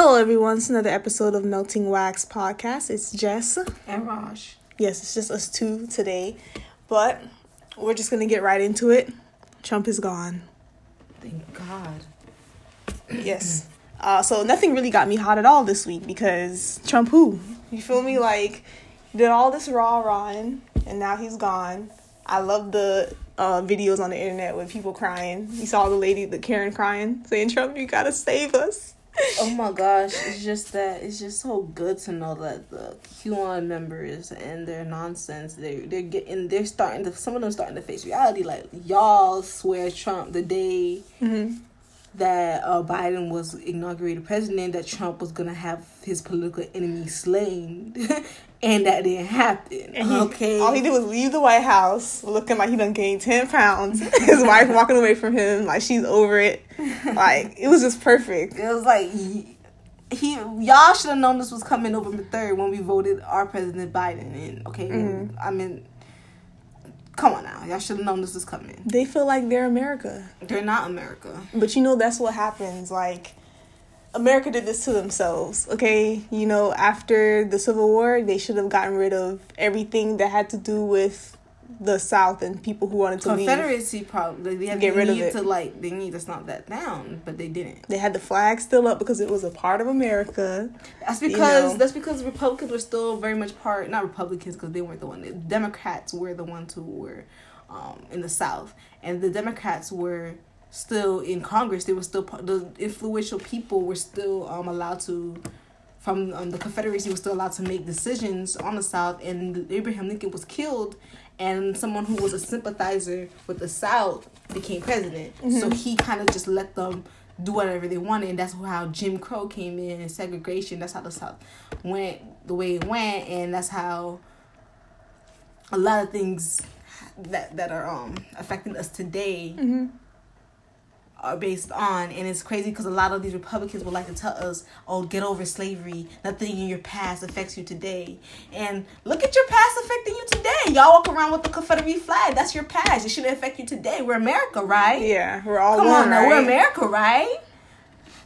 Hello, everyone. It's another episode of Melting Wax Podcast. It's Jess. And Raj. Yes, it's just us two today. But we're just going to get right into it. Trump is gone. Thank God. Yes. Uh, so nothing really got me hot at all this week because Trump who? You feel me? Like, did all this raw run and now he's gone. I love the uh, videos on the internet with people crying. You saw the lady, the Karen crying, saying, Trump, you gotta save us. Oh my gosh, it's just that it's just so good to know that the QAnon members and their nonsense they they're getting they're starting to some of them starting to face reality. Like y'all swear Trump the day Mm-hmm. that uh, Biden was inaugurated president that Trump was gonna have his political enemy slain, and that didn't happen. He, okay, All he did was leave the White House looking like he done gained 10 pounds. His wife walking away from him like she's over it. Like, it was just perfect. It was like he, y'all should have known this was coming November third when we voted our president Biden in. Okay, Mhm. I mean, come on now, y'all should have known this was coming. They feel like they're America. They're not America. But you know, that's what happens. Like, America did this to themselves, okay? You know, after the Civil War, they should have gotten rid of everything that had to do with the South and people who wanted to leave. Confederacy probably they, had Get rid of it. to like they need to stomp that down, but they didn't. They had the flag still up because it was a part of America. That's You because know. that's because Republicans were still very much part not Republicans because they weren't the one. The Democrats were the ones who were um, in the South, and the Democrats were still in Congress. They were still the influential people were still um, allowed to. From um, the Confederacy was still allowed to make decisions on the South, and Abraham Lincoln was killed, and someone who was a sympathizer with the South became president. So he kind of just let them do whatever they wanted, and that's how Jim Crow came in and segregation. That's how the South went the way it went, and that's how a lot of things that that are um affecting us today Mm-hmm. Are based on and it's crazy because a lot of these republicans would like to tell us oh get over slavery. Nothing in your past affects you today. And look at your past affecting you today. Y'all walk around with the confederate flag. That's your past. It shouldn't affect you today. We're america right? Yeah, we're all come one, on now we're america right?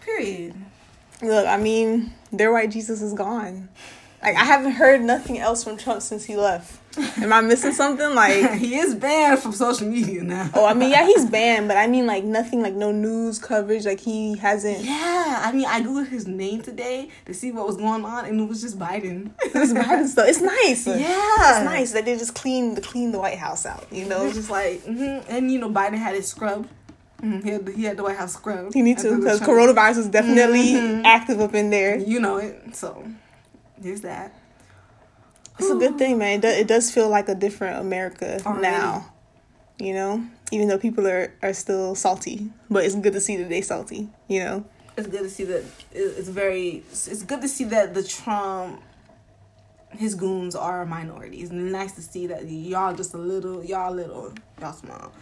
Period. Look, I mean, their white Jesus is gone. Like I haven't heard nothing else from Trump since he left. Am I missing something? Like, he is banned from social media now oh, I mean, yeah, he's banned, but I mean, like nothing, like no news coverage. Like he hasn't. yeah i mean i googled his name today to see what was going on and it was just biden It's Biden stuff. It's nice. yeah It's nice that they just clean the clean the White House out. You know, It's just like, hmm and you know, Biden had it scrubbed. Mhm, He had the, he had the White House scrubbed. he needs to because coronavirus is definitely Mhm. active up in there. You know it. So there's that. It's a good thing, man. It, do, it does feel like a different America Already. now. You know, even though people are are still salty, but it's good to see that they salty. You know. It's good to see that. It's very. It's good to see that the Trump, his goons are minorities. And nice to see that y'all just a little, y'all little, y'all small.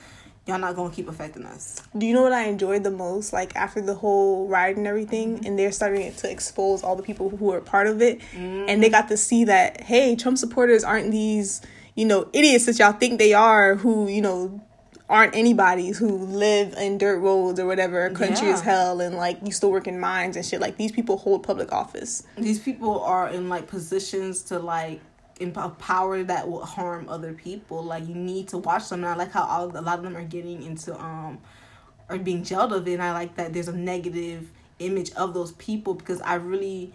Y'all not gonna keep affecting us. Do you know what I enjoyed the most? Like after the whole ride and everything, Mm-hmm. and they're starting to expose all the people who were part of it, and they got to see that hey, Trump supporters aren't these you know idiots that y'all think they are, who you know aren't anybody's who live in dirt roads or whatever, country Yeah. as hell, and like used to work in mines and shit. Like these people hold public office. these people are in like positions to like in po- power that will harm other people. Like you need to watch them. And i like how all, a lot of them are getting into um are being jailed of it. And i like that there's a negative image of those people because i really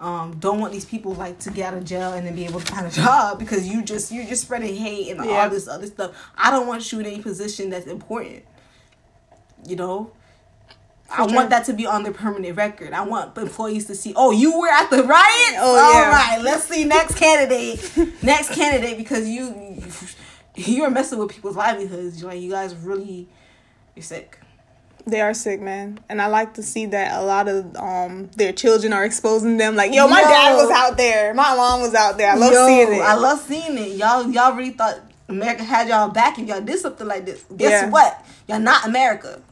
um don't want these people like to get out of jail and then be able to find a job because you just you're just spreading hate and Yeah. all this other stuff. I don't want you in any position that's important. You know I sure. want that to be on the permanent record. I want employees to see, oh, you were at the riot. Oh, All yeah. right, let's see next candidate, next candidate, because you you're messing with people's livelihoods. You're like, you guys really, you're sick. They are sick, man, and I like to see that a lot of um their children are exposing them. Like, yo, my Yo. dad was out there, my mom was out there. I love Yo, seeing it. I love seeing it. Y'all, y'all really thought America had y'all back if y'all did something like this. Guess Yeah. what? Y'all not America.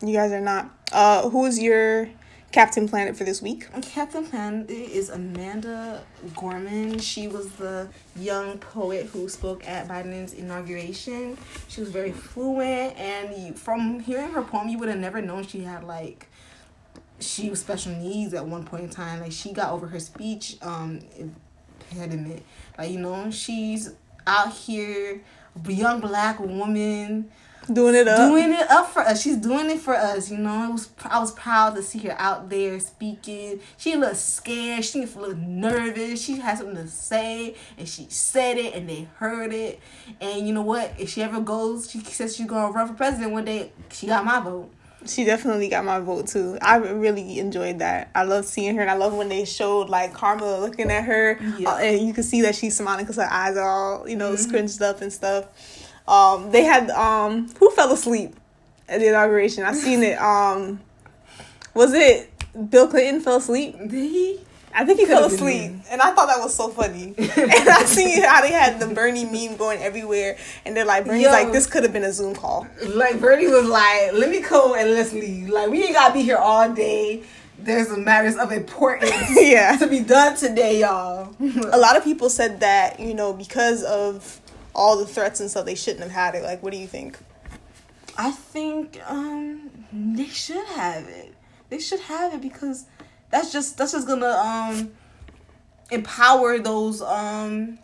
You guys are not. Uh, who is your Captain Planet for this week? Captain Planet is Amanda Gorman. She was the young poet who spoke at Biden's inauguration. She was very fluent, and you, from hearing her poem, you would have never known she had like she was special needs at one point in time. Like she got over her speech um impediment. Like you know, she's out here, a young black woman Doing it up. doing it up for us. She's doing it for us. You know, it was I was proud to see her out there speaking. She looked scared. She looked nervous. She had something to say, and she said it, and they heard it. And you know what? If she ever goes, she says she's gonna run for president one day. She got my vote. She definitely got my vote too. I really enjoyed that. I love seeing her, and I love when they showed like Kamala looking at her, Yeah. uh, and you can see that she's smiling because her eyes are all you know Mhm. scrunched up and stuff. Um, they had um, who fell asleep at the inauguration? I seen it. Um, was it Bill Clinton fell asleep? Did he? I think he Could've fell asleep, and I thought that was so funny. and I seen how they had the Bernie meme going everywhere, and they're like, Bernie's Yo. like, this could have been a Zoom call. Like Bernie was like, "Let me go and let's leave. Like we ain't gotta be here all day. There's matters of importance yeah. to be done today, y'all." a lot of people said that you know because of all the threats and stuff they shouldn't have had it like what do you think I think um they should have it. They should have it because that's just that's just gonna um empower those um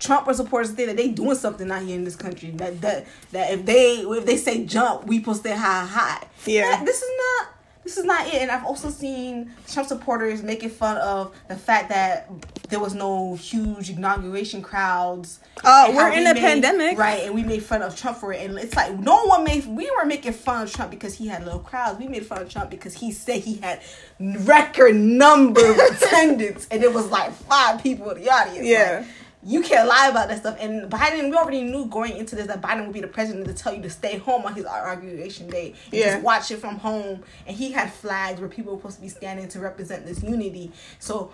Trump supporters think that they doing something out here in this country. That that that if they if they say jump, we supposed to stay high high. Yeah. That- this is not this is not it. And I've also seen Trump supporters making fun of the fact that there was no huge inauguration crowds. Uh, we're how in we a made- pandemic. right? And we made fun of Trump for it, and it's like no one made. We were making fun of Trump because he had little crowds. We made fun of Trump because he said he had record number of attendance, and it was like five people in the audience. Yeah. Like, you can't lie about that stuff. And Biden, we already knew going into this that Biden would be the president to tell you to stay home on his inauguration day and Yeah. just watch it from home. And he had flags where people were supposed to be standing to represent this unity. So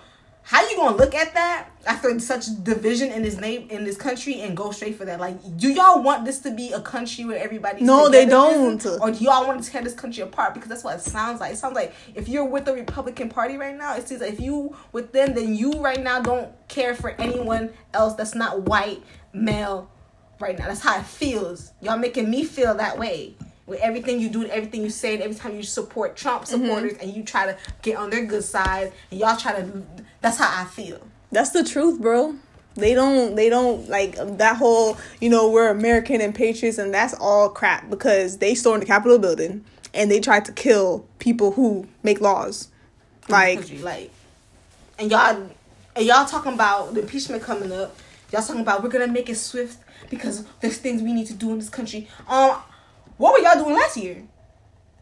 how you gonna look at that after such division in this name in this country and go straight for that? Like, do y'all want this to be a country where everybody? No, they don't. Or do y'all want to tear this country apart? Because that's what it sounds like. It sounds like if you're with the Republican Party right now, it seems like if you with them, then you right now don't care for anyone else that's not white male right now. That's how it feels. Y'all making me feel that way. With everything you do, and everything you say, and every time you support Trump mm-hmm. supporters, and you try to get on their good side, and y'all try to. That's how I feel. that's the truth bro they don't they don't like that whole you know we're american and patriots and that's all crap because they stormed the capitol building and they tried to kill people who make laws like like, and y'all, and y'all talking about the impeachment coming up. Y'all talking about we're gonna make it swift because there's things we need to do in this country. Um, what were y'all doing last year?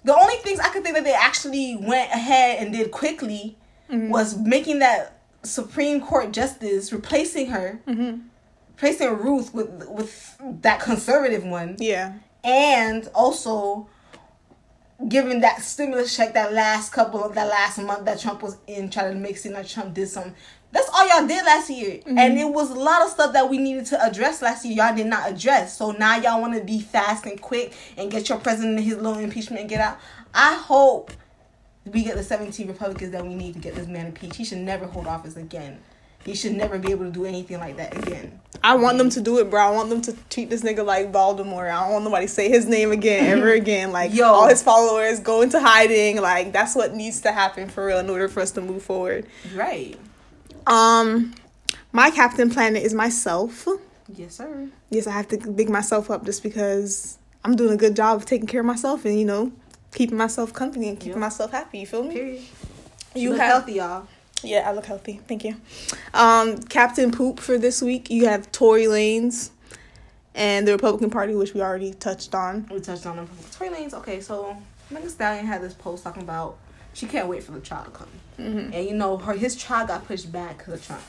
The only things I could think that they actually went ahead and did quickly Mm-hmm. was making that Supreme Court justice, replacing her, mm-hmm. replacing Ruth with with that conservative one yeah and also giving that stimulus check that last couple of that last month that Trump was in, trying to make it seem like Trump did something. That's all y'all did last year, mm-hmm. and it was a lot of stuff that we needed to address last year. Y'all did not address, so now y'all want to be fast and quick and get your president his little impeachment and get out. I hope we get the 17 Republicans that we need to get this man impeached. He should never hold office again. He should never be able to do anything like that again. I want them to do it, bro. I want them to treat this nigga like Voldemort. I don't want nobody to say his name again, ever again. Like, Yo. all his followers go into hiding. Like, that's what needs to happen for real in order for us to move forward. Right. Um, my Captain Planet is myself. Yes, sir. Yes, I have to big myself up just because I'm doing a good job of taking care of myself and, you know, keeping myself company and keeping Yep. myself happy. You feel me? Period. You Look have healthy, y'all. Yeah, I look healthy. Thank you. Um, Captain Poop for this week. You have Tory Lanez and the Republican Party, which we already touched on. We touched on them. Tory Lanez. Okay, so Megan Stallion had this post talking about she can't wait for the trial to come, Mm-hmm. and you know her his trial got pushed back because of Trump.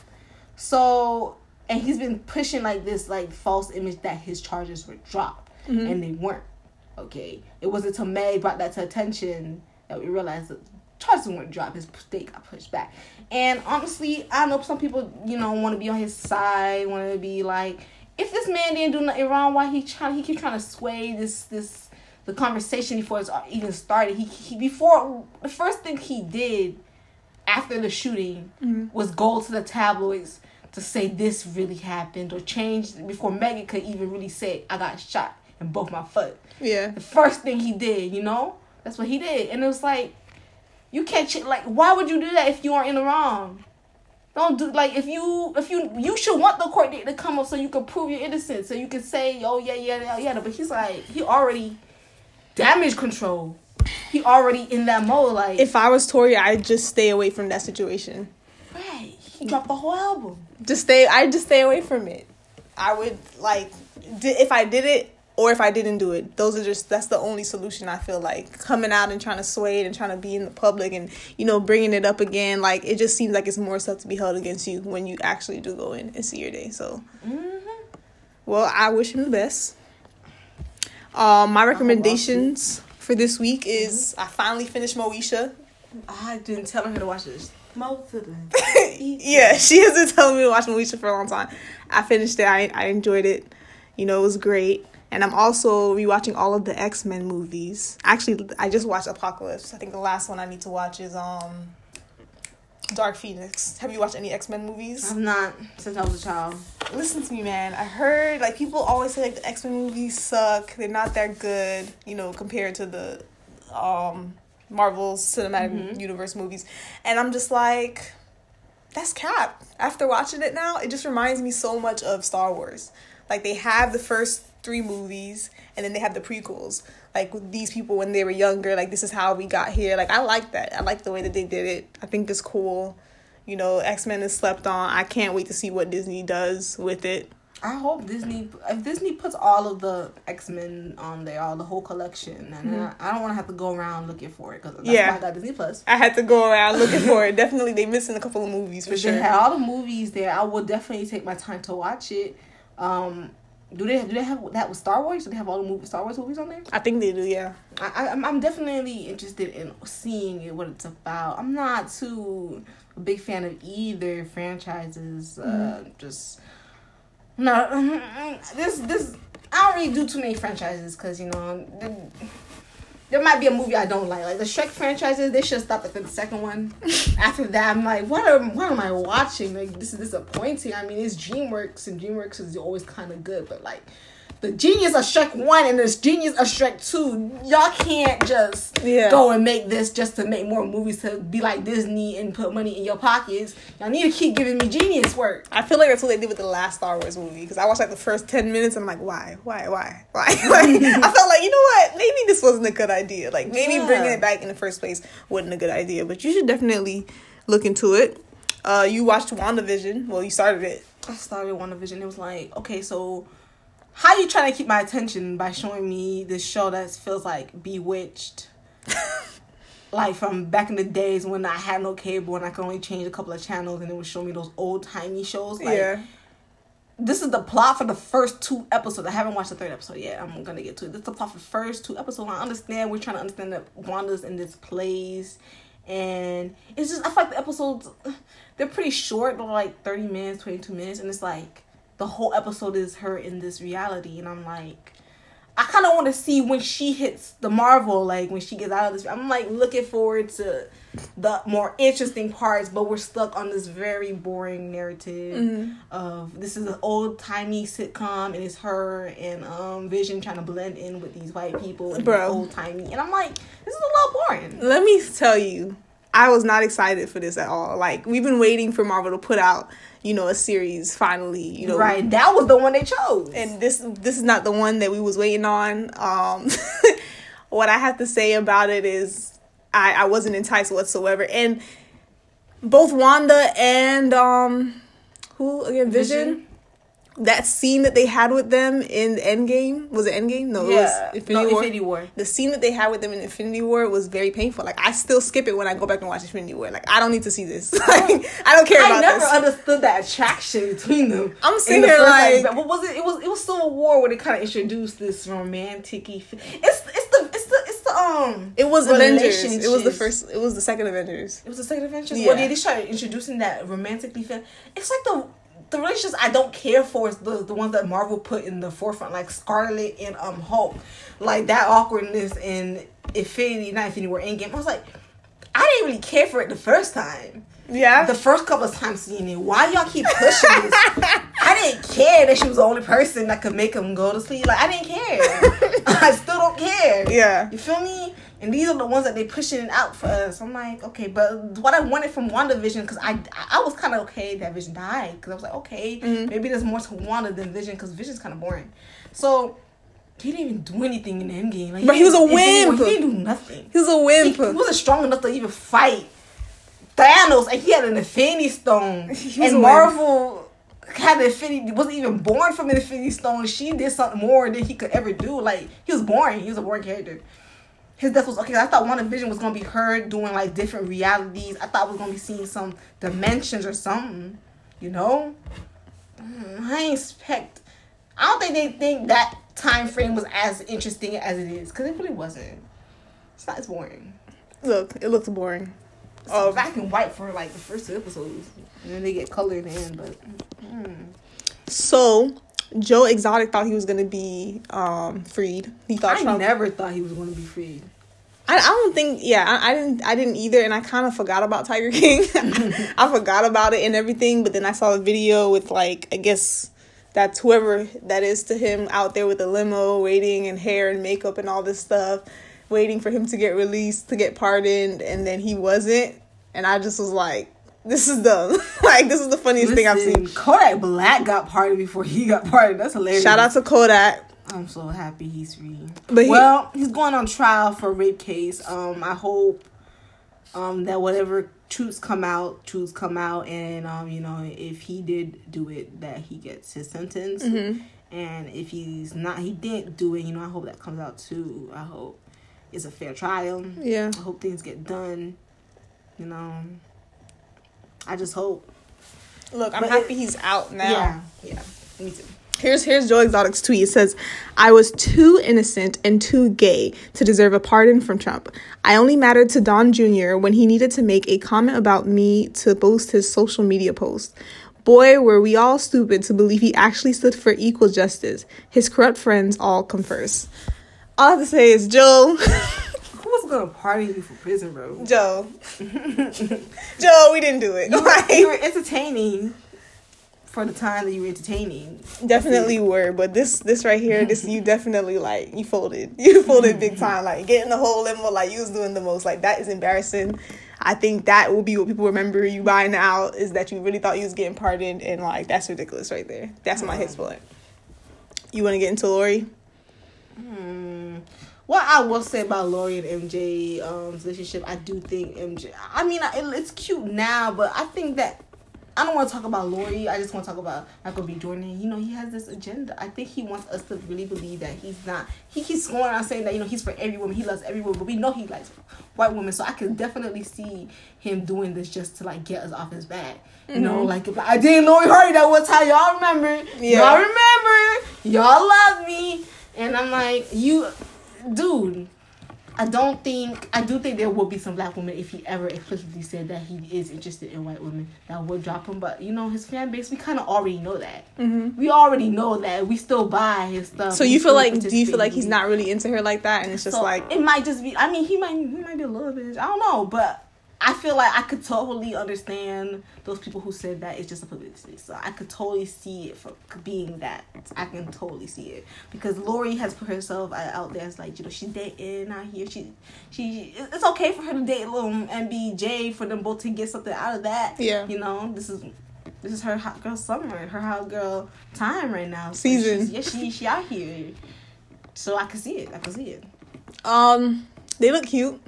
So and he's been pushing like this like false image that his charges were dropped, and they weren't. Okay, it wasn't until May brought that to attention that we realized that charges weren't dropped. His state got pushed back, and honestly, I know some people you know want to be on his side, want to be like, if this man didn't do nothing wrong, why he trying he keep trying to sway this this the conversation before it's even started. He he before the first thing he did after the shooting mm-hmm. was go to the tabloids to say this really happened or change before Megan could even really say I got shot in both my foot. Yeah. The first thing he did, you know, that's what he did, and it was like You can't ch- like. Why would you do that if you aren't in the wrong? Don't do like if you if you you should want the court date to come up so you can prove your innocence so you can say oh yeah yeah yeah yeah but he's like he already damage control he already in that mode like If I was Tory, I'd just stay away from that situation. right he dropped the whole album Just stay. I'd just stay away from it. I would like if I did it or if I didn't do it. Those are just that's the only solution I feel like coming out and trying to sway it and trying to be in the public and you know bringing it up again. Like it just seems like it's more stuff to be held against you when you actually do go in and see your day. So mm-hmm. well, I wish him the best. Um, my recommendations for this week is I finally finished Moesha. I didn't tell her to watch this most of them yeah, she has been telling me to watch Moesha for a long time. I finished it. I I enjoyed it. You know, it was great. And I'm also rewatching all of the X Men movies. Actually, I just watched Apocalypse. I think the last one I need to watch is um Dark Phoenix. Have you watched any X Men movies? I've not since I was a child Listen to me, man. I heard like people always say like the X Men movies suck. They're not that good, you know, compared to the um Marvel's cinematic Mhm. universe movies. And I'm just like that's cap. After watching it now, it just reminds me so much of Star Wars. Like they have the first three movies and then they have the prequels. Like with these people when they were younger, like this is how we got here. Like I like that. I like the way that they did it. I think it's cool. You know, X Men is slept on. I can't wait to see what Disney does with it. I hope Disney if Disney puts all of the X Men on there, all the whole collection, and I, I don't want to have to go around looking for it because Yeah. why I got Disney Plus. I had to go around looking for it. Definitely, they missing a couple of movies for If sure. They had all the movies there. I will definitely take my time to watch it. Um, do they do they have that with Star Wars? Do they have all the movie Star Wars movies on there? I think they do. Yeah. I, I'm I'm definitely interested in seeing it, what it's about. I'm not too a big fan of either franchises. Uh, just no, this this I don't really do too many franchises because you know. The, there might be a movie I don't like, like the Shrek franchises. They should stop after the second one. After that, I'm like, what am what am I watching? Like this is disappointing. I mean, it's DreamWorks, and DreamWorks is always kind of good, but like the genius of Shrek One and the genius of Shrek Two, y'all can't just Yeah. go and make this just to make more movies to be like Disney and put money in your pockets. Y'all need to keep giving me genius work. I feel like that's what they did with the last Star Wars movie because I watched like the first ten minutes. and I'm like, why, why, why, why? like, I felt like you know what? Maybe this wasn't a good idea. Like maybe Yeah. bringing it back in the first place wasn't a good idea. But you should definitely look into it. Uh, you watched WandaVision. Well, you started it. I started WandaVision. It was like, okay, so how you trying to keep my attention by showing me this show that feels like Bewitched? like from back in the days when I had no cable and I could only change a couple of channels and it would show me those old timey shows. Like, yeah. This is the plot for the first two episodes. I haven't watched the third episode yet. I'm gonna get to it. This is the plot for the first two episodes. I understand we're trying to understand that Wanda's in this place, and it's just I feel like the episodes they're pretty short. They're like thirty minutes, twenty two minutes, and it's like the whole episode is her in this reality, and I'm like. I kind of want to see when she hits the Marvel, like when she gets out of this. I'm like looking forward to the more interesting parts, but we're stuck on this very boring narrative Mm-hmm. of this is an old timey sitcom, and it's her and um Vision trying to blend in with these white people and Bro. old timey, and I'm like, this is a little boring. Let me tell you, I was not excited for this at all. Like we've been waiting for Marvel to put out, you know, a series finally. You know, right? That was the one they chose. and this this is not the one that we was waiting on. Um, what I have to say about it is I I wasn't enticed whatsoever, and both Wanda and um who again Vision. Vision. That scene that they had with them in Endgame was it Endgame? No, yeah, it was Infinity no, War. Infinity War. The scene that they had with them in Infinity War was very painful. Like I still skip it when I go back and watch Infinity War. Like I don't need to see this. Like I don't care I never this. understood that attraction between them. I'm In sitting the here like, but what was it? It was it was Civil War where they kind of introduced this romantic. It's it's the it's the it's the um. it was Avengers. It was the first. It was the second Avengers. It was the second Avengers. Yeah. Well, they just started introducing that romantically. It's like the the relationships I don't care for is the the ones that Marvel put in the forefront, like Scarlet and um Hulk, like that awkwardness in Infinity, not Infinity War, Endgame. I was like, I didn't really care for it the first time. Yeah. The first couple of times seeing it, why y'all keep pushing this? I didn't care that she was the only person that could make him go to sleep. Like I didn't care. I still don't care. yeah. You feel me? And these are the ones that they pushing it out for us. I'm like, okay, but what I wanted from WandaVision, because I I was kind of okay that Vision died, because I was like, okay, Mhm. maybe there's more to Wanda than Vision, because Vision's kind of boring. So he didn't even do anything in the Endgame. Like, But he was a wimp. He didn't do nothing. He was a He, wimp. he wasn't strong enough to even fight Thanos, and he had an Infinity Stone. He and. Marvel had the Infinity wasn't even born from an Infinity Stone. She did something more than he could ever do. Like he was boring. He was a boring character. His death was okay. I thought one Vision was gonna be her doing like different realities. I thought I was gonna be seeing some dimensions or something. You know, Mm, I expect. I don't think they think that time frame was as interesting as it is because it really wasn't. It's not as boring. Look, it looks boring. It's Oh. black and white for like the first two episodes, and then they get colored in. But mm. So, Joe Exotic thought he was gonna be um freed. He thought I Trump. never thought he was going to be freed. I, I don't think. Yeah, I, I didn't. I didn't either, and I kind of forgot about Tiger King. I forgot about it and everything, but then I saw the video with like I guess that's whoever that is to him out there with a limo, waiting and hair and makeup and all this stuff, waiting for him to get released to get pardoned, and then he wasn't, and I just was like, this is dumb. like this is the funniest thing I've seen. Kodak Black got pardoned before he got pardoned. That's hilarious. Shout out to Kodak. I'm so happy he's free. But he- well, he's going on trial for a rape case. Um, I hope um that whatever truths come out, truths come out, and um, you know, if he did do it, that he gets his sentence. Mhm. And if he's not, he didn't do it. You know, I hope that comes out too. I hope it's a fair trial. Yeah. I hope things get done. You know, I just hope. Look, I'm But happy he's out now. Yeah, yeah, me too. Here's here's Joe Exotic's tweet. It says, "I was too innocent and too gay to deserve a pardon from Trump. I only mattered to Don Jr. when he needed to make a comment about me to boost his social media post. Boy, were we all stupid to believe he actually stood for equal justice. His corrupt friends all come first. All I have to say is, Joe, Who was gonna pardon you for prison, bro? Joe, Joe, we didn't do it. You were, Like, you were entertaining for the time that you were entertaining. definitely were but this this right here this you definitely like you folded you folded big time like getting the whole limo like you was doing the most like that is embarrassing i think that will be what people remember you by now is that you really thought you was getting pardoned and like that's ridiculous right there that's my hit spot you want to get into lori Hmm. What I will say about Lori and MJ um, relationship, I do think MJ. I mean, it, it's cute now, but I think that I don't want to talk about Lori. I just want to talk about Michael B. Jordan. You know, he has this agenda. I think he wants us to really believe that he's not. He keeps going around saying that you know he's for every woman. He loves every woman, but we know he likes white women. So I can definitely see him doing this just to like get us off his back. You know, like if I didn't Lori Harvey that one how Y'all remember? Yeah. Y'all remember? Y'all love me, and I'm like you, dude. I don't think I do think there will be some black women if he ever explicitly said that he is interested in white women that would drop him. But you know his fan base, we kind of already know that. mm-hmm. We already know that. We still buy his stuff. so We you feel like do you feel like he's not really into her like that and it's just So, like it might just be. I mean, he might he might be a little bit. I don't know, but I feel like I could totally understand those people who said that it's just a publicity. So I could totally see it for being that. I can totally see it because Lori has put herself out there as like you know she's dating out here. She she it's okay for her to date a little MBJ for them both to get something out of that. Yeah. you know this is. This is her hot girl summer, her hot girl time right now. So Season. Yeah, she she out here. So I can see it. I can see it. um they look cute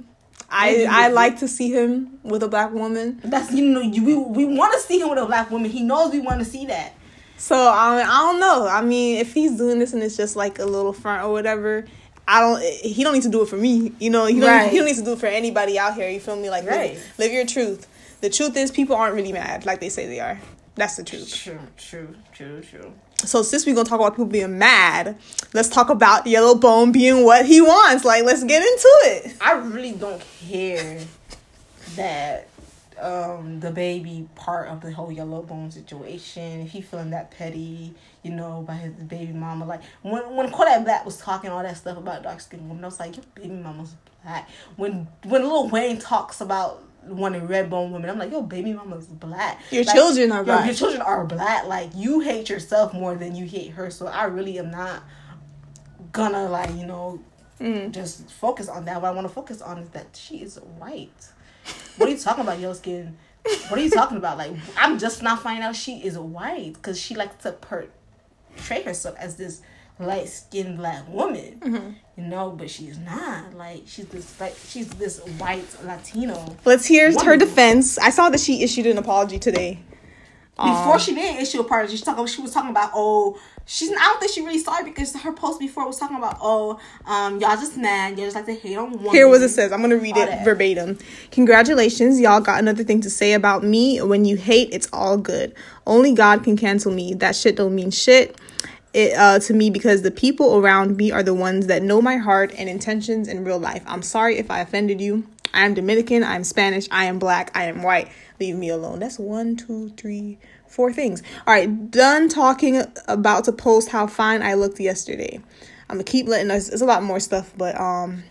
i i like to see him with a black woman That's you know you, we we want to see him with a black woman. He knows we want to see that. So I mean, I don't know. I mean, if he's doing this and it's just like a little front or whatever, I don't. He don't need to do it for me. You know, he don't. Right. He don't need to do it for anybody out here. You feel me? Like, Right. live, live your truth. The truth is, people aren't really mad like they say they are. That's the truth. True, true, true, true. So since we're gonna talk about people being mad, let's talk about Yellow Bone being what he wants. Like, let's get into it. I really don't care that um the baby part of the whole yellow bone situation. If he feeling that petty, you know, by his baby mama, like when when Kodak Black was talking all that stuff about dark skinned women, I was like, your baby mama's black. When when Lil Wayne talks about wanting red bone women, I'm like, your baby mama's black. Your Like, children are your- black. Your children are black. Like you hate yourself more than you hate her. So I really am not gonna like you know Mm-hmm. just focus on that. What I want to focus on is that she is white. What are you talking about, yellow skin? What are you talking about? Like, I'm just not finding out she is white because she likes to portray herself as this light skinned black woman, Mm-hmm. you know, but she's not. Like, she's this like she's this white Latino. Let's hear her defense. I saw that she issued an apology today. Before Um, she did issue a apology, she talking. She was talking about oh, she's. I don't think she really sorry because her post before was talking about oh, um, y'all just mad. Y'all just like to hate on women. Here what it says. I'm gonna read All it that. verbatim. Congratulations, y'all got another thing to say about me. When you hate, it's all good. Only God can cancel me. That shit don't mean shit. It uh to me because the people around me are the ones that know my heart and intentions in real life. I'm sorry if I offended you. I am Dominican, I am Spanish, I am black, I am white. Leave me alone. That's one, two, three, four things. All right, done talking about to post how fine I looked yesterday. I'm gonna keep letting us. It's a lot more stuff, but um,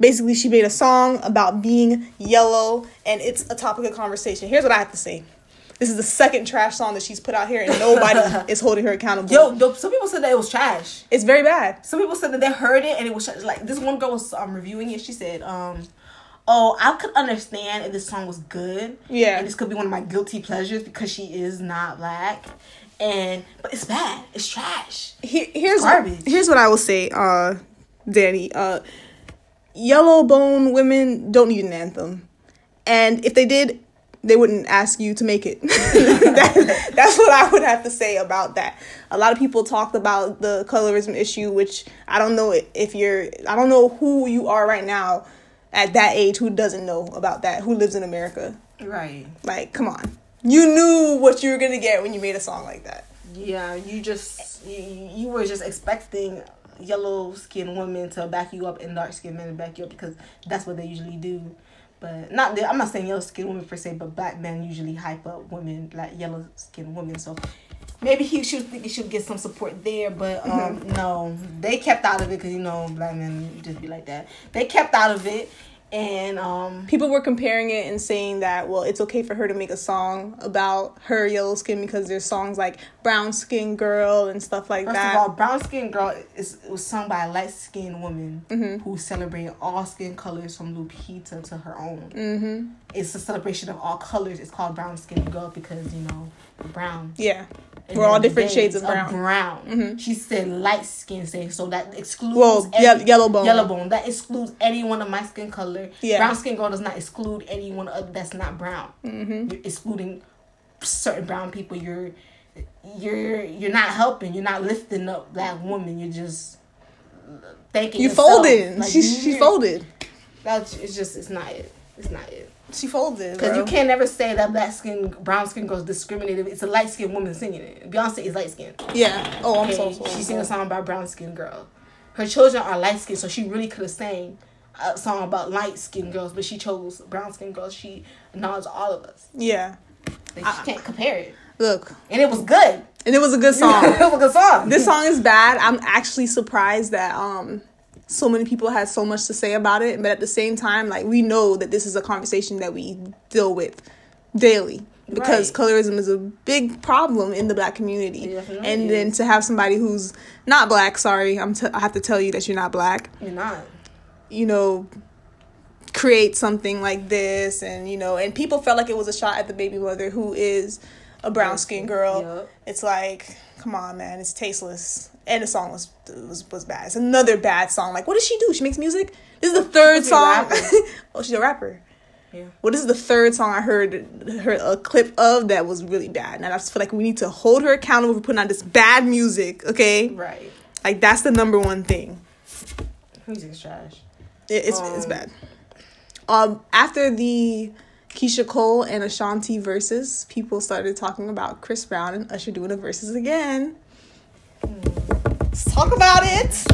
basically she made a song about being yellow and it's a topic of conversation here's what i have to say this is the second trash song that she's put out here and nobody is holding her accountable Yo, yo, some people said that it was trash. it's very bad Some people said that they heard it and it was trash. like this one girl was um reviewing it. She said um. Oh, I could understand if this song was good. Yeah. And this could be one of my guilty pleasures because she is not black. And but it's bad. It's trash. Here, here's Garbage. here's what i will say uh Dani uh yellow bone women don't need an anthem and if they did they wouldn't ask you to make it. That, that's what i would have to say about that. A lot of people talked about the colorism issue which i don't know if you're i don't know who you are right now at that age who doesn't know about that who lives in america. Right. like come on. You knew what you were gonna get when you made a song like that. Yeah, you just you, you were just expecting yellow skinned women to back you up and dark skinned men to back you up because that's what they usually do. But not that I'm not saying yellow skinned women per se, but black men usually hype up women like yellow skinned women. So maybe he she was thinking she'll get some support there, but um no, they kept out of it because you know black men just be like that. They kept out of it, and um people were comparing it and saying that well it's okay for her to make a song about her yellow skin because there's songs like brown skin girl and stuff like First that of all, brown skin girl is was sung by a light skinned woman Mm-hmm. who celebrated all skin colors from Lupita to her own. Mm-hmm. It's a celebration of all colors. It's called brown skin girl because you know brown. yeah we're all different shades days of brown Mm-hmm. She said light skin, say so that excludes Well, yellow bone. Yellow bone that excludes anyone of my skin color. Yeah. Brown skin girl does not exclude anyone of, that's not brown. Mm-hmm. You're excluding certain brown people. You're you're you're not helping. You're not lifting up black women. You're just thanking you yourself. folded Like, she, she folded That's it's just it's not it. It's not it. She folded Because you can't never say that black skin, brown skin girls discriminated. It's a light skinned woman singing it. Beyonce is light skinned. yeah oh i'm so sorry she sang a song about brown skinned girl. Her children are light skinned, so she really could have sang a song about light skinned girls, but she chose brown skinned girls. She acknowledged all of us. yeah Like, she can't compare it. look And it was good. and it was a good song. it was a good song. this song is bad i'm actually surprised that um so many people had so much to say about it but at the same time like we know that this is a conversation that we deal with daily because Right. colorism is a big problem in the black community definitely and then to have somebody who's not black sorry i'm t- i have to tell you that you're not black You're not. you know create something like this and you know and people felt like it was a shot at the baby mother who is a brown skinned girl Yup. it's like come on man it's tasteless and the song was was was bad it's another bad song like what does she do she makes music this is the third song oh she's a rapper Yeah. well this is the third song i heard heard a clip of that was really bad and i just feel like we need to hold her accountable for putting out this bad music okay Right. like that's the number one thing Music's trash. it, it's it's Um, bad. Um, after the Keyshia Cole and Ashanti verses, people started talking about Chris Brown and Usher doing the verses again. Let's talk about it.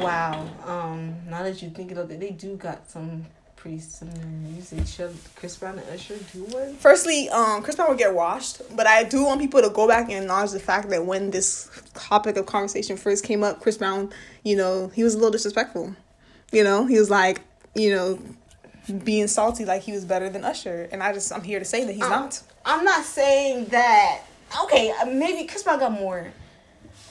Wow. Um, now that you think of it, they do got some pretty similar music. Should Chris Brown and Usher do one? Firstly, um, Chris Brown will get washed, but I do want people to go back and acknowledge the fact that when this topic of conversation first came up, Chris Brown, you know, he was a little disrespectful. You know, he was like, you know, being salty like he was better than Usher, and I just I'm here to say that he's Um, not. I'm not saying that. Okay, uh, maybe Chris Brown got more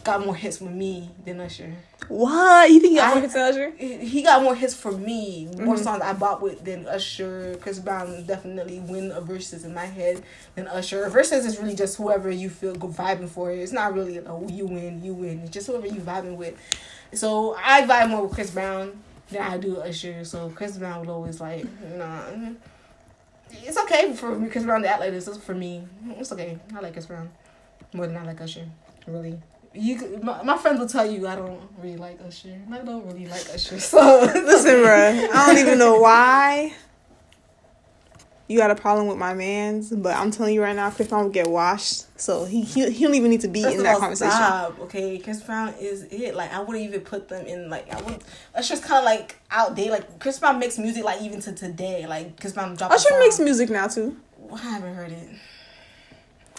got more hits with me than Usher. What you think you got I- more hits than Usher? He he got more hits for me, more Mhm. songs I bought with than Usher. Chris Brown definitely win a versus in my head than Usher. A versus is really just whoever you feel good vibing for. It's not really oh you win, you win. It's just whoever you vibing with. So I vibe more with Chris Brown than I do Usher. So Chris Brown would always like nah. It's okay for me, Chris Brown to act like this. It's for me. It's okay. I like Chris Brown more than I like Usher. Really. You, my, my friends will tell you I don't really like Usher. and I don't really like Usher. So Listen, bro, I don't even know why you got a problem with my man's, but I'm telling you right now, Chris Brown will get washed. So he he, he don't even need to be First in that all, conversation. stop, okay, Chris Brown is it. Like I wouldn't even put them in. Like I would. Usher's kind of like outdated. Like Chris Brown makes music like even to today. Like Chris Brown dropped. Usher makes music now too. Well, I haven't heard it.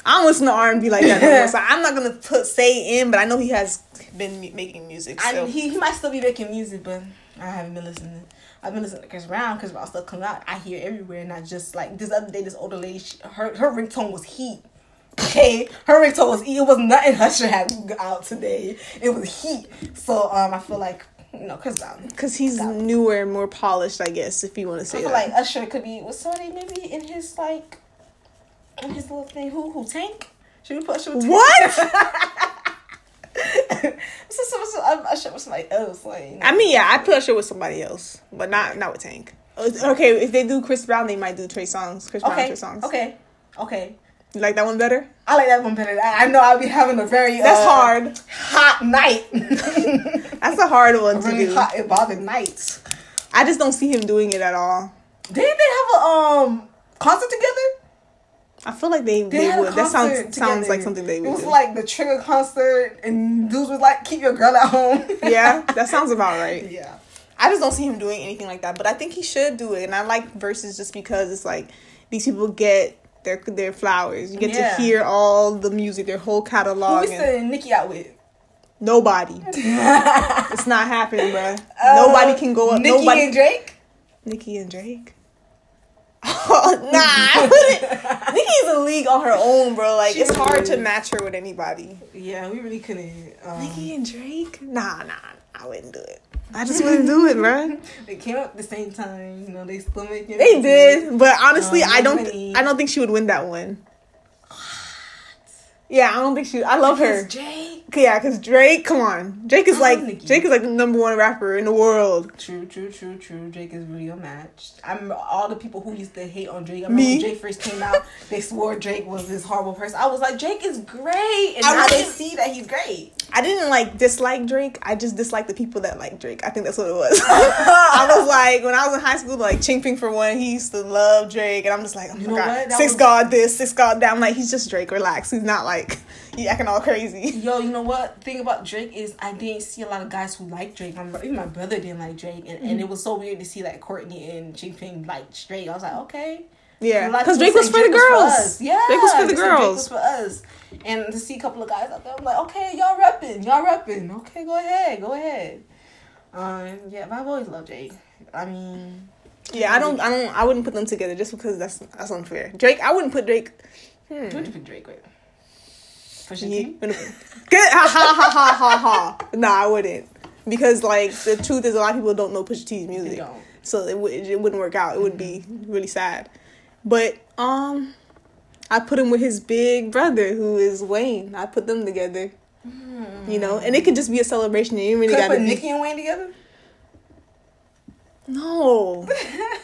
I don't listen to R and B like that no more, so I'm not gonna put say in, but I know he has been mu- making music. I, he he might still be making music, but I haven't been listening. I've been listening to Chris Brown. Chris Brown still coming out. I hear everywhere, not just like this other day. This older lady, she, her her ringtone was heat. Okay, her ringtone was it was nothing Usher had out today. It was heat. So um, I feel like you know Chris Brown. Cause he's newer and more polished, I guess, if you want to I say feel that. like Usher could be with somebody maybe in his like in his little thing. Who who Tank? Should we put Usher with Tank? what? so, so, so, I'm Usher with somebody else. Like you know. I mean, yeah, I put Usher with somebody else, but not not with Tank. Uh, Okay, if they do Chris Brown, they might do Trey Songz. Chris Brown, okay, Trey Songz. okay, okay. You like that one better? I like that one better. I I know I'll be having a very That's uh, hard. hot night. That's a hard one a to really do. hot involving night. I just don't see him doing it at all. Didn't they have a um concert together? I feel like they, They they, would. That sounds concert sounds like something they would. It would was do. like the Trigger concert, and dudes was like, "Keep your girl at home." yeah, that sounds about right. yeah. I just don't see him doing anything like that, but I think he should do it. And I like verses just because it's like these people get their their flowers. You get Yeah. to hear all the music, their whole catalog. we and Nicki out with? nobody. it's not happening, bruh. nobody can go up. Uh, Nicki nobody. and Drake. Nicki and Drake. Oh, nah, I wouldn't. Nicki's a league on her own, bro. Like She it's hard to match her with anybody. Yeah, we really couldn't. Um, Nicki and Drake? Nah, nah, I wouldn't do it. I just wouldn't do it, bro. they came out at the same time. You know, they still making. They did, but honestly, Um, I don't. Money. I don't think she would win that one. Yeah, I don't think she. I love her. Because Drake. Yeah, because Drake. Come on, Drake is I like Nicki. Drake is like the number one rapper in the world. True, true, true, true. Drake is really unmatched. I remember all the people who used to hate on Drake. I remember Me? when Drake first came out, they swore Drake was this horrible person. I was like, Drake is great, and I now they see that he's great. I didn't like dislike Drake. I just disliked the people that like Drake. I think that's what it was. I was like when I was in high school, like Chinkping for one, he used to love Drake, and I'm just like, oh You my know god, six was- god this, six god that. I'm like, he's just Drake. Relax. He's not like he acting all crazy. Yo, you know what? Thing about Drake is I didn't see a lot of guys who like Drake. Bro- even my brother didn't like Drake, and, and it was so weird to see like Courtney and Jinping like Drake. I was like, okay, Yeah, A lot of because Drake was for the girls. Yeah, Drake was for the Drake girls. was for us. And to see a couple of guys out there, I'm like, okay, y'all repping, y'all repping. Okay, go ahead, go ahead. Um, yeah, but I've always loved Drake. I mean, Yeah, I don't, I don't, I wouldn't put them together just because that's that's unfair. Drake, I wouldn't put Drake. Hmm. who would you pick Drake with? Yeah. T? Good. Ha ha ha ha ha ha. Nah, I wouldn't. Because like the truth is, a lot of people don't know Pusha T's music, so it, would it wouldn't work out. It would be really sad. But um, I put him with his big brother, who is Wayne. I put them together. You know, and it could just be a celebration. You really got to put be. Nicki and Wayne together? No,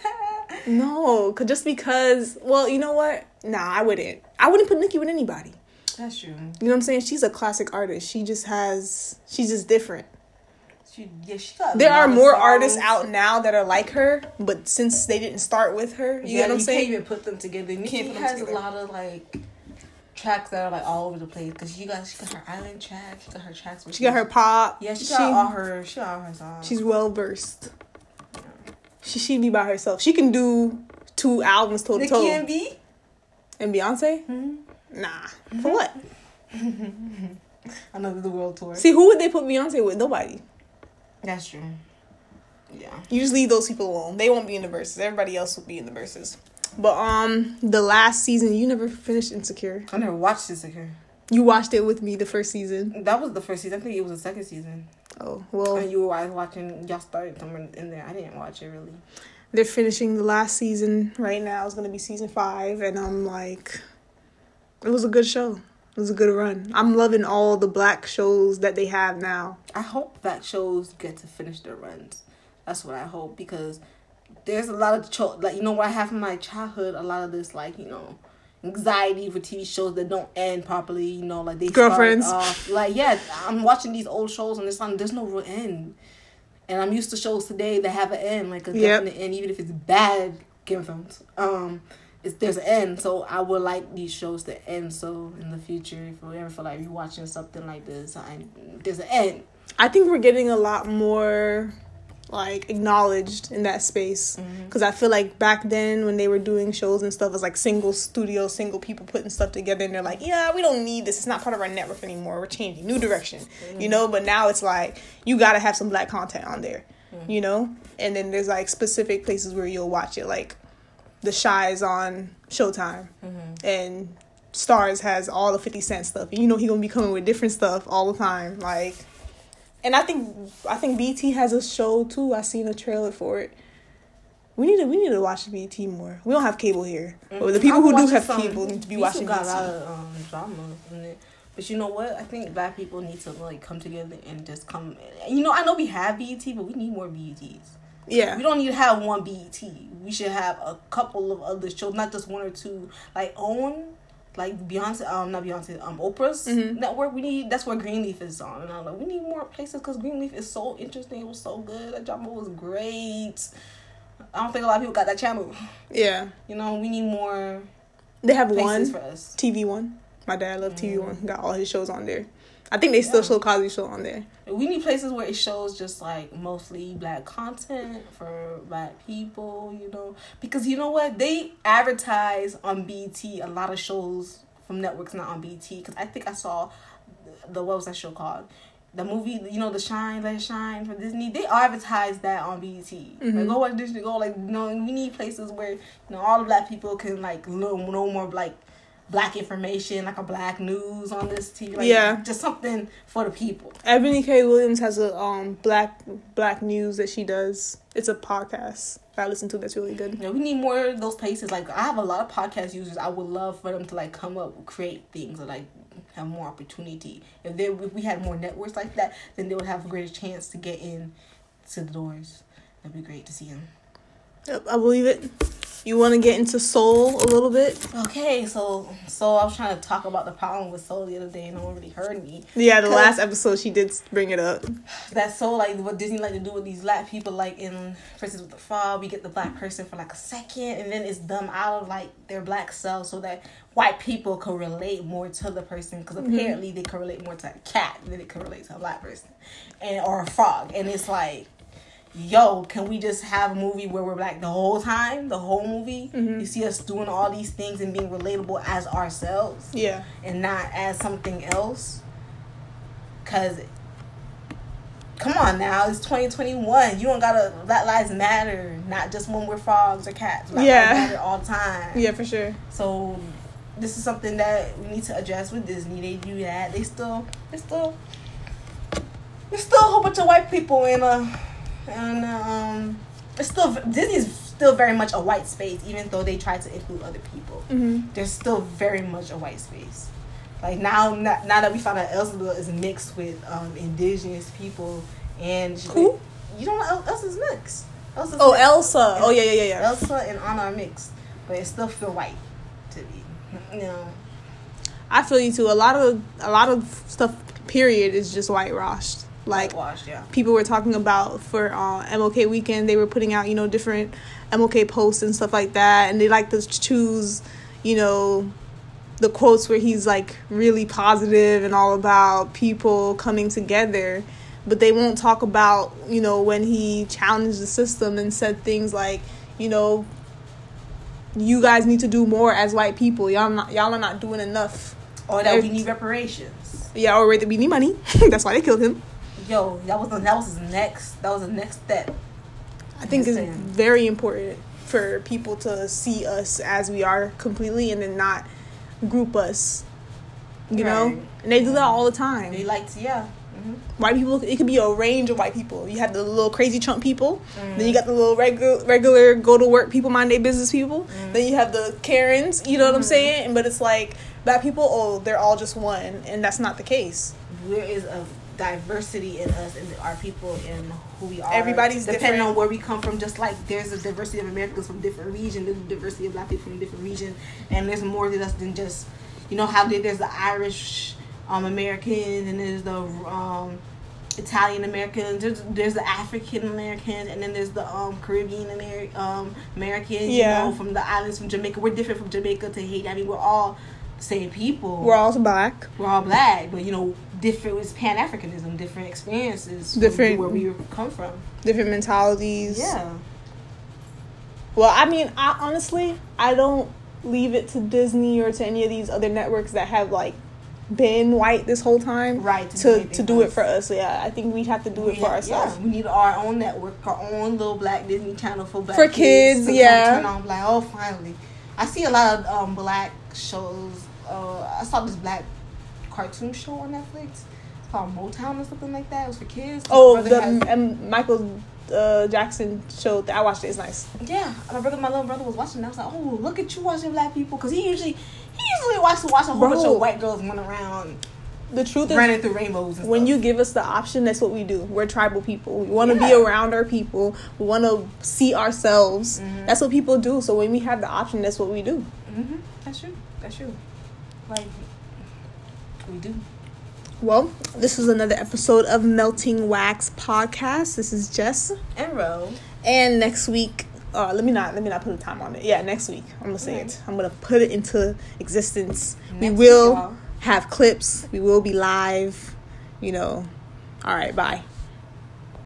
no, 'cause just because. Well, you know what? Nah, I wouldn't. I wouldn't put Nicki with anybody. That's true. You know what I'm saying? She's a classic artist. She just has. She's just different. She, yeah, she There are more songs. artists out now that are like her, but since they didn't start with her, you yeah, know what I'm you saying? can't even put them together. Nicki Can't put them has together. a lot of like tracks that are like all over the place because she got she got her island track, she got her tracks. She got her pop. yeah, she got all her she got all her songs. She's well versed. She she'd be by herself. She can do two albums total. toe. and B. And Beyonce? Mhm. Nah. For what? Another the world tour. See, who would they put Beyonce with? Nobody. That's true. Yeah. You just leave those people alone. They won't be in the verses. Everybody else will be in the verses. But um, the last season, you never finished Insecure. I never watched Insecure. You watched it with me the first season. That was the first season. I think it was the second season. Oh well. And you were watching. Y'all started somewhere in there. I didn't watch it really. They're finishing the last season right now. It's gonna be season five, and I'm like, it was a good show. It was a good run. I'm loving all the black shows that they have now. I hope black shows get to finish their runs. That's what I hope because there's a lot of cho- like you know what I have from my childhood. A lot of this like you know anxiety for TV shows that don't end properly. You know, like they girlfriends. Off, like yeah, I'm watching these old shows and it's like there's no real end. And I'm used to shows today that have an end, like a Yep. definite end, even if it's bad. Game of Thrones. Um, it's there's an end, so I would like these shows to end. So in the future, if we ever feel like you're watching something like this, I, there's an end. I think we're getting a lot more like acknowledged in that space Mm-hmm. because I feel like back then when they were doing shows and stuff, it was like single studio, single people putting stuff together, and they're like, yeah, we don't need this. It's not part of our network anymore. We're changing, new direction, you know. But now it's like you got to have some black content on there, you know. And then there's like specific places where you'll watch it, like the Chi is on Showtime, and Starz has all the Fifty Cent stuff. And you know he gonna be coming with different stuff all the time, like. And I think I think BT has a show too. I seen a trailer for it. We need to we need to watch BT more. We don't have cable here, but the people I'm who do have some- cable need to be watching got BT. a lot of um, drama in it. But you know what? I think black people need to like come together and just come. You know, I know we have BET, but we need more BETs. Yeah, We don't need to have one BET. We should have a couple of other shows, not just one or two. Like OWN, like Beyonce, um, not Beyonce, um, Oprah's Mhm. network. We need that's where Greenleaf is on, and I'm like, we need more places because Greenleaf is so interesting. It was so good. That drama was great. I don't think a lot of people got that channel. yeah. You know, we need more They have one. TV One. My dad loved TV Mm. One. Got all his shows on there. I think they still Yeah. show Cosby Show on there. We need places where it shows just like mostly black content for black people, you know, because you know what they advertise on BT a lot of shows from networks not on BT. Because I think I saw the, what was that show called? The movie, you know, The Shine, Let It Shine from Disney. They advertise that on BT. Like, Mhm. go watch Disney. Go like, you know, we need places where you know all the black people can like learn know more like black information, like a black news on this TV. Like, Yeah. just something for the people. Eboni K. Williams has a um black black news that she does. It's a podcast that I listen to. That's really good. Yeah, we need more of those places. Like I have a lot of podcast users. I would love for them to like come up, create things, or like have more opportunity. If they if we had more networks like that, then they would have a greater chance to get in to the doors. That'd be great to see them. Yep, I believe it. You want to get into soul a little bit? Okay, so so I was trying to talk about the problem with soul the other day, and no one really heard me. Yeah, the last episode she did bring it up. That's so like what Disney like to do with these black people. Like in, for instance, with the fall, we get the black person for like a second, and then it's them out of like their black self, so that white people can relate more to the person. Because mm-hmm. apparently they can relate more to a cat than they can relate to a black person, and or a frog. And it's like, yo, can we just have a movie where we're black the whole time, the whole movie? You see us doing all these things and being relatable as ourselves Yeah. and not as something else. Cause come on now, it's twenty twenty one. You don't gotta Black Lives Matter, not just when we're frogs or cats. Black Yeah. Lives Matter all the time. Yeah, for sure. So this is something that we need to address with Disney. They do that. They still they still there's still a whole bunch of white people in uh and um it's still Disney's still very much a white space, even though they try to include other people Mm-hmm. there's still very much a white space. Like now, now, now that we found out Elsa is mixed with um, indigenous people, and she- Who? You don't know El- Elsa's mixed. Elsa's Oh, mixed. Elsa. Oh, yeah, yeah, yeah, yeah. Elsa and Anna are mixed, but it still feel white to me. You know, I feel you too. A lot of a lot of stuff. Period is just whitewashed. Like yeah. people were talking about for uh, MLK weekend, they were putting out you know different MLK posts and stuff like that, and they like to choose you know the quotes where he's like really positive and all about people coming together. But they won't talk about, you know, when he challenged the system and said things like, you know, you guys need to do more as white people. Y'all not y'all are not doing enough. Or that we They're- need reparations. Yeah, or we need money. That's why they killed him. Yo, that was the, that was his next. That was the next step. I think it's very important for people to see us as we are completely and then not group us You know, and they do that all the time. They like to, yeah. hmm white people it could be a range of white people you have the little crazy chunk people Mm. then you got the little regular regular go to work people mind their business people Mm. then you have the karens you know what i'm Mhm. saying but it's like black people oh they're all just one and that's not the case There is a diversity in us and our people and who we are. Everybody's depending different. on where we come from. Just like there's a diversity of Americans from different region, there's a diversity of black people from different region, and there's more to us than just you know how there's the Irish um, Americans and there's the um, Italian Americans. There's, there's the African Americans, and then there's the um, Caribbean Ameri- um, Americans. Yeah. You know, from the islands from Jamaica. We're different from Jamaica to Haiti. I mean, we're all the same people we're all black we're all black, but you know, different it's Pan Africanism, different experiences, Different- where we come from. different mentalities Yeah, well i mean i honestly i don't leave it to disney or to any of these other networks that have like been white this whole time right. to anything to do it for us yeah i think we have to do We it for have- ourselves Yeah, we need our own network, our own little black Disney channel for black For kids, to come yeah. Turn on like, oh, finally. I see a lot of um, black shows. Uh, I saw this black cartoon show on Netflix. It's called Motown or something like that. It was for kids. Oh the has- michael uh, jackson show that i watched it it's nice Yeah, my brother, my little brother was watching. And I was like, "Oh, look at you watching black people," because he usually, he usually watches watch a whole bunch of white girls run around, the truth is running through rainbows. And when stuff. you give us the option that's what we do we're tribal people we want to be around our people we want to see ourselves Mhm. that's what people do so when we have the option that's what we do hmm that's true, that's true. Like we do. well this is another episode of melting wax podcast. This is jess. And row. and next week uh, let me not let me not put a time on it. Yeah next week. I'm gonna say it. I'm gonna put it into existence. We will week, have clips. We will be live. You know. All right bye